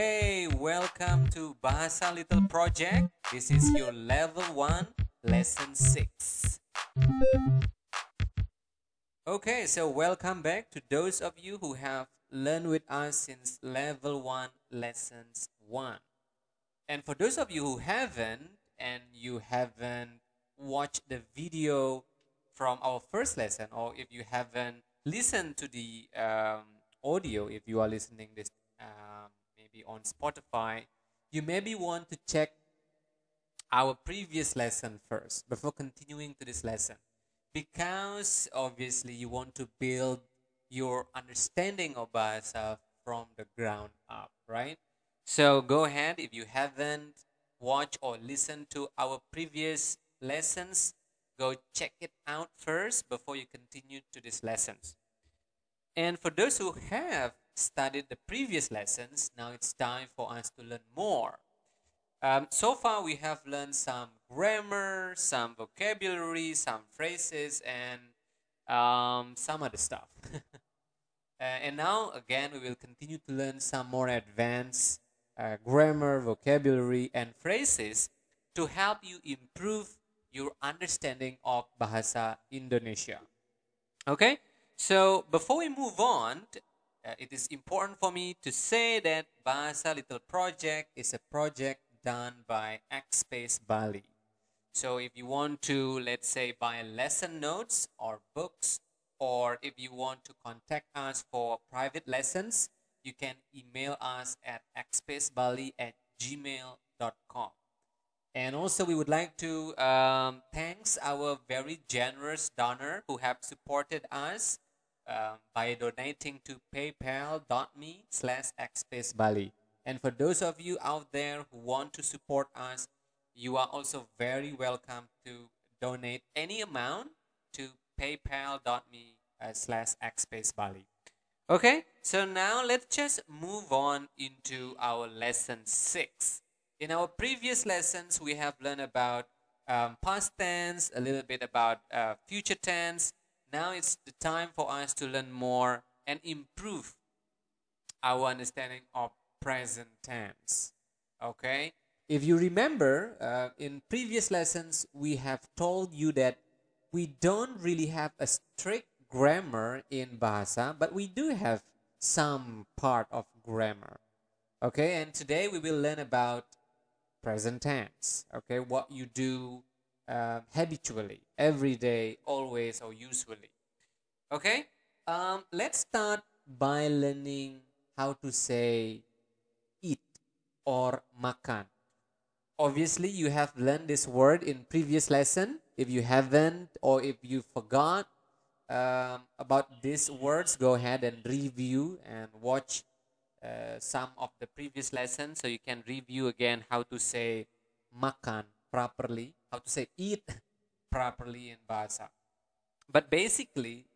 Hey, welcome to Bahasa Little Project. This is your level 1, lesson 6. Okay, so welcome back to those of you who have learned with us since level 1, lessons 1. And for those of you who haven't and you haven't watched the video from our first lesson or if you haven't listened to the um, audio if you are listening this maybe on Spotify, you maybe want to check our previous lesson first before continuing to this lesson. Because obviously you want to build your understanding of Bahasa from the ground up, right? So go ahead if you haven't watched or listened to our previous lessons, go check it out first before you continue to these lessons. And for those who have studied the previous lessons, now it's time for us to learn more. Um, so far, we have learned some grammar, some vocabulary, some phrases, and um, some other stuff. uh, and now, again, we will continue to learn some more advanced uh, grammar, vocabulary, and phrases to help you improve your understanding of Bahasa Indonesia. Okay? So, before we move on, uh, it is important for me to say that Bahasa Little Project is a project done by Xspace Bali. So if you want to, let's say, buy lesson notes or books, or if you want to contact us for private lessons, you can email us at xspacebali at gmail.com. And also, we would like to um, thanks our very generous donor who have supported us um, by donating to paypal.me slash xspacebali. And for those of you out there who want to support us, you are also very welcome to donate any amount to paypal.me uh, slash xspacebali. Okay, so now let's just move on into our lesson 6. In our previous lessons, we have learned about um, past tense, a little bit about uh, future tense, now it's the time for us to learn more and improve our understanding of present tense. Okay? If you remember, uh, in previous lessons, we have told you that we don't really have a strict grammar in Bahasa, but we do have some part of grammar. Okay, and today we will learn about present tense. Okay, what you do uh, habitually, every day, always, or usually. Okay, um, let's start by learning how to say eat or makan. Obviously, you have learned this word in previous lesson. If you haven't or if you forgot um, about these words, go ahead and review and watch uh, some of the previous lessons so you can review again how to say makan properly, how to say eat properly in Bahasa. But basically,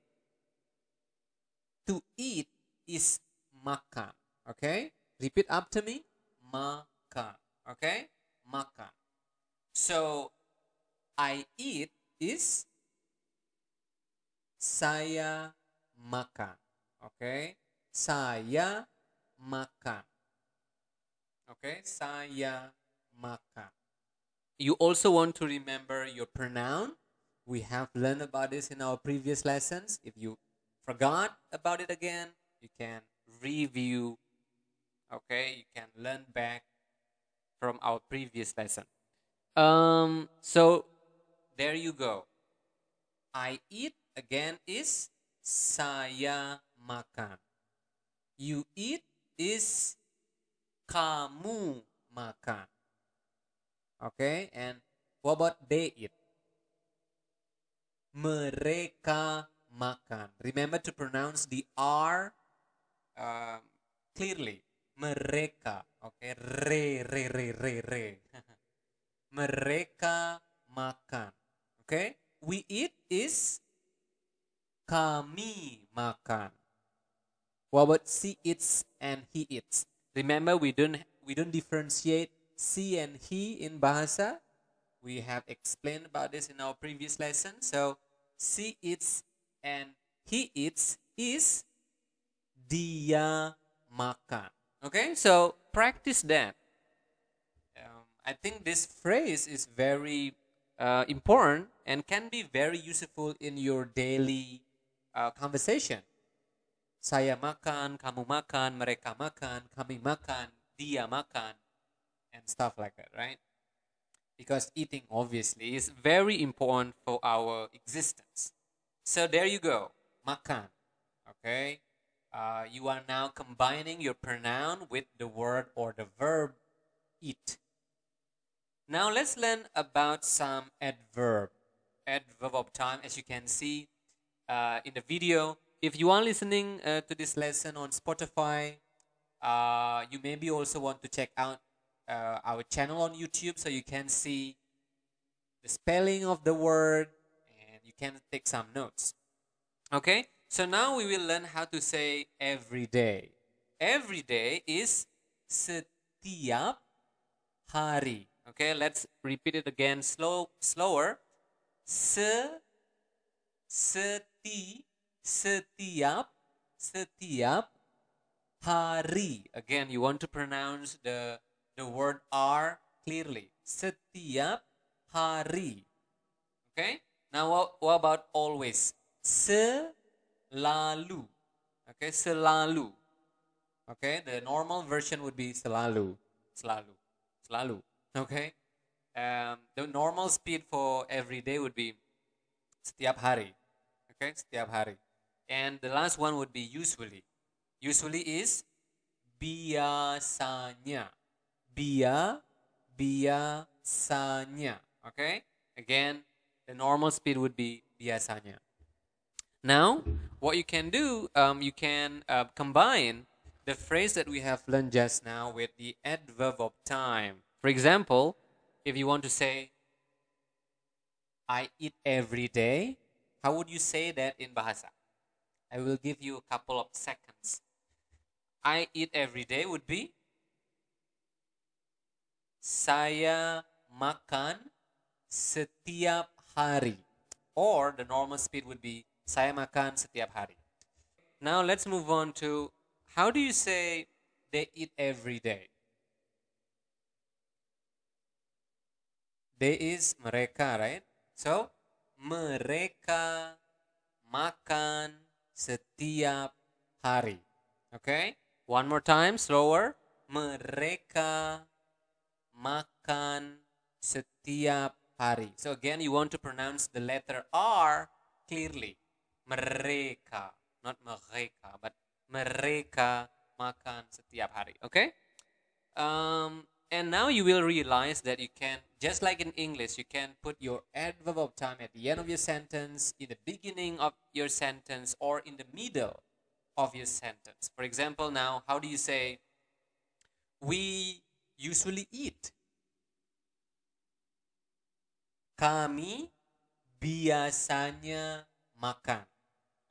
to eat is makan. Okay? Repeat after me. Makan. Okay? Makan. So, I eat is saya makan. Okay? Saya makan. Okay? Saya makan. You also want to remember your pronoun. We have learned about this in our previous lessons. If you forgot about it again, you can review. Okay, you can learn back from our previous lesson. Um, so there you go. I eat again is saya makan. You eat is kamu makan. Okay, and what about they eat? Mereka makan. Remember to pronounce the R um, clearly. Mereka. Okay, re, re, re, re, re. Mereka makan. Okay, we eat is kami makan. What about she eats and he eats? Remember, we don't we don't differentiate she and he in Bahasa. We have explained about this in our previous lesson. So, she eats and he eats is dia makan. Okay, so practice that. Um, I think this phrase is very uh, important and can be very useful in your daily uh, conversation. Saya makan, kamu makan, mereka makan, kami makan, dia makan, and stuff like that, right? Because eating obviously is very important for our existence. So there you go, makan. Okay, uh, you are now combining your pronoun with the word or the verb eat. Now let's learn about some adverb. Adverb of time, as you can see uh, in the video. If you are listening uh, to this lesson on Spotify, uh, you maybe also want to check out uh, our channel on YouTube so you can see the spelling of the word and you can take some notes. Okay, so now we will learn how to say every day. Every day is setiap hari. Okay, let's repeat it again slow slower. Se seti setiap setiap hari. Again, you want to pronounce the the word R clearly. Setiap hari. Okay? Now what, what about always? Selalu. Okay, selalu. Okay, the normal version would be selalu. Selalu. Selalu. Okay? Um, the normal speed for every day would be setiap hari. Okay, setiap hari. And the last one would be usually. Usually is biasanya. Bia, biasanya. Okay? Again, the normal speed would be biasanya. Now, what you can do, um, you can uh, combine the phrase that we have learned just now with the adverb of time. For example, if you want to say, I eat every day, how would you say that in Bahasa? I will give you a couple of seconds. I eat every day would be Saya makan setiap hari. Or the normal speed would be Saya makan setiap hari. Now let's move on to how do you say they eat every day? They is mereka, right? So, mereka makan setiap hari. Okay? One more time, slower. Mereka makan setiap hari. So again, you want to pronounce the letter R clearly. Mereka, not mereka, but mereka makan setiap hari. Okay? Um, and now you will realize that you can, just like in English, you can put your adverb of time at the end of your sentence, in the beginning of your sentence, or in the middle of your sentence. For example, now, how do you say, we usually eat? Kami biasanya makan.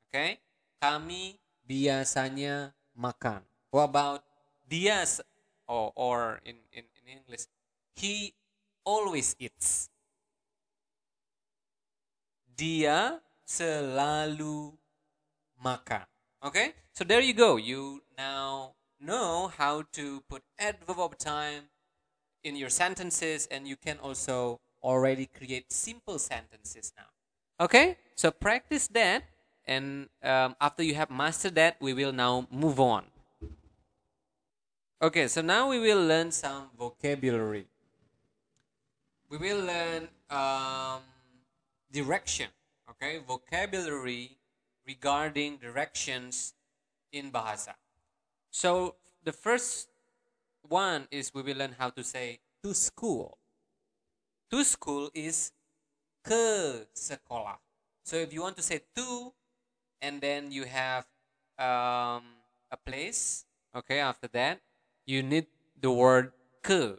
Okay? Kami biasanya makan. What about dia or, or in, in, in English? He always eats. Dia selalu makan. Okay? So there you go. You now know how to put adverb of time in your sentences and you can also already create simple sentences now. Okay? So practice that and um, after you have mastered that, we will now move on. Okay, so now we will learn some vocabulary. We will learn um, direction. Okay, vocabulary regarding directions in Bahasa. So the first one is we will learn how to say to school. To school is ke sekolah. So if you want to say to and then you have um, a place, okay, after that, you need the word ke.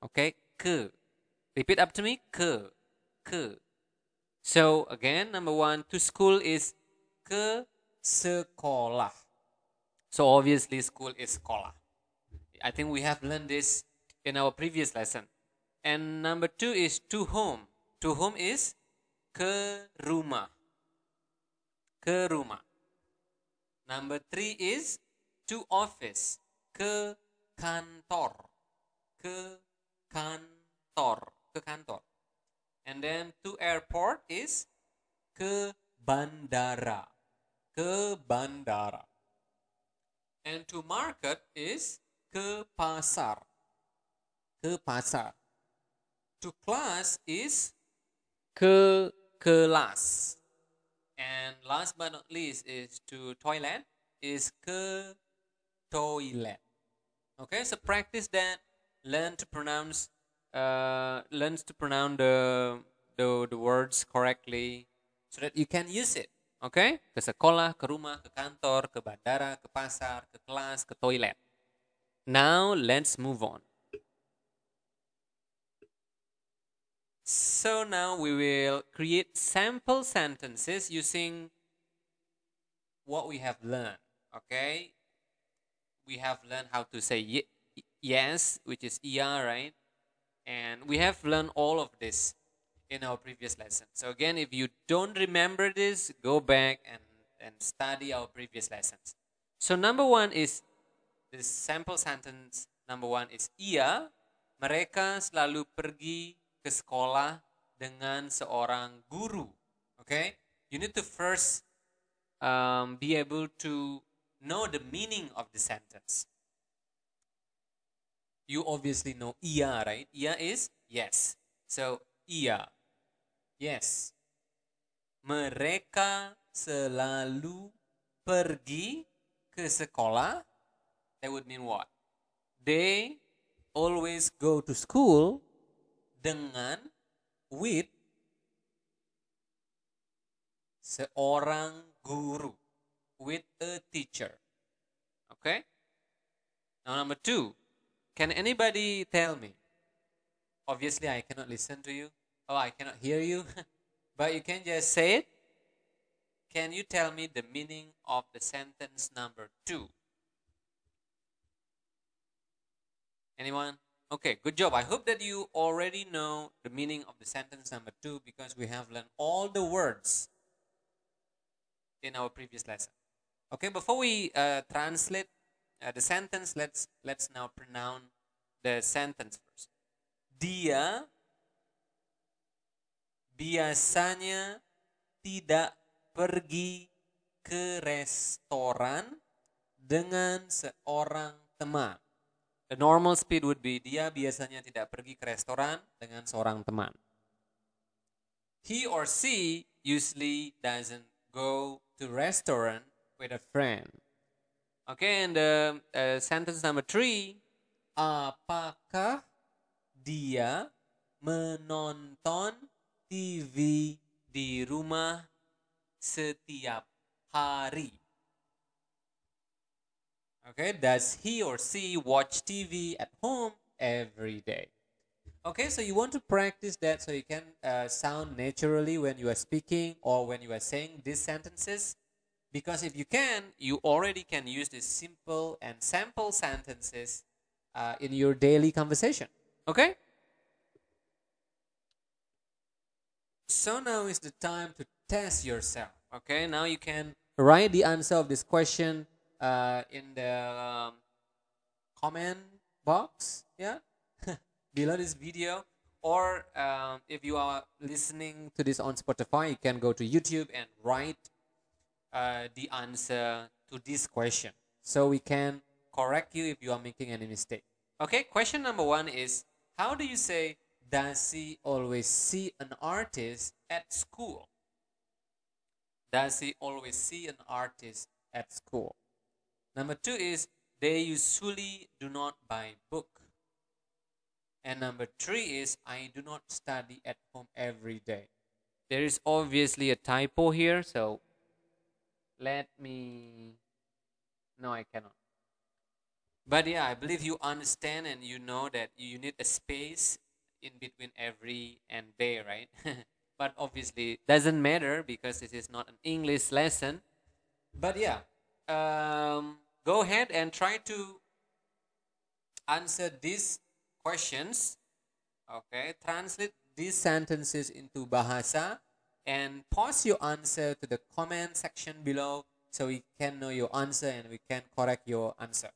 Okay, ke. Repeat up to me, ke. Ke. So again, number one, to school is ke sekolah. So obviously school is sekolah. I think we have learned this in our previous lesson. And number two is to home. To home is ke rumah. Ke rumah. Number three is to office. Ke kantor. Ke kantor. Ke kantor. And then to airport is ke bandara. Ke bandara. And to market is ke pasar. Ke pasar. To class is ke kelas. And last but not least is to toilet is ke toilet. Okay, so practice that. Learn to pronounce uh, learn to pronounce the, the the words correctly so that you can use it. Okay? Ke sekolah, ke rumah, ke kantor, ke bandara, ke pasar, ke kelas, ke toilet. Now let's move on. So now we will create sample sentences using what we have learned. Okay? We have learned how to say ye- yes, which is yeah, right? And we have learned all of this in our previous lesson. So again, if you don't remember this, go back and, and study our previous lessons. So number one is this sample sentence number one is iya, mereka selalu pergi ke sekolah dengan seorang guru. Okay? You need to first um, be able to know the meaning of the sentence. You obviously know iya, right? Iya is yes. So, iya. Yes. Mereka selalu pergi ke sekolah. That would mean what? They always go to school dengan with seorang guru with a teacher. Okay? Now number 2. Can anybody tell me? Obviously I cannot listen to you. Oh, I cannot hear you. but you can just say it. Can you tell me the meaning of the sentence number 2? Anyone? Okay, good job. I hope that you already know the meaning of the sentence number 2 because we have learned all the words in our previous lesson. Okay, before we uh, translate uh, the sentence, let's let's now pronounce the sentence first. Dia biasanya tidak pergi ke restoran dengan seorang teman. The normal speed would be dia biasanya tidak pergi ke restoran dengan seorang teman. He or she usually doesn't go to restaurant with a friend. Okay, and the uh, sentence number three, apakah dia menonton TV di rumah setiap hari? Okay, does he or she watch TV at home every day? Okay, so you want to practice that so you can uh, sound naturally when you are speaking or when you are saying these sentences. Because if you can, you already can use these simple and sample sentences uh, in your daily conversation. Okay? So now is the time to test yourself. Okay, now you can write the answer of this question uh, in the um, comment box. Yeah, below this video. Or um, if you are listening to this on Spotify, you can go to YouTube and write uh, the answer to this question. So we can correct you if you are making any mistake. Okay, question number one is How do you say, Does he always see an artist at school? Does he always see an artist at school? Number two is they usually do not buy book. And number three is I do not study at home every day. There is obviously a typo here, so let me. No, I cannot. But yeah, I believe you understand and you know that you need a space in between every and day, right? but obviously doesn't matter because this is not an English lesson. But yeah, um, go ahead and try to answer these questions. Okay, translate these sentences into Bahasa and post your answer to the comment section below so we can know your answer and we can correct your answer.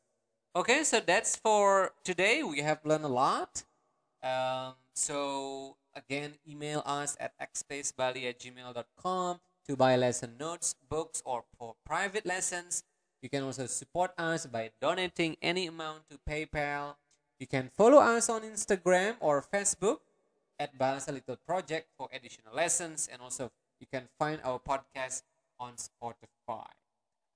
Okay, so that's for today. We have learned a lot. Um, so again, email us at xspacebali at gmail.com to buy lesson notes, books, or for private lessons. You can also support us by donating any amount to PayPal. You can follow us on Instagram or Facebook at Bahasa Little Project for additional lessons, and also you can find our podcast on Spotify.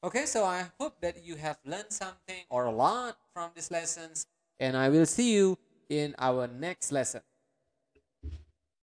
Okay, so I hope that you have learned something or a lot from these lessons, and I will see you in our next lesson.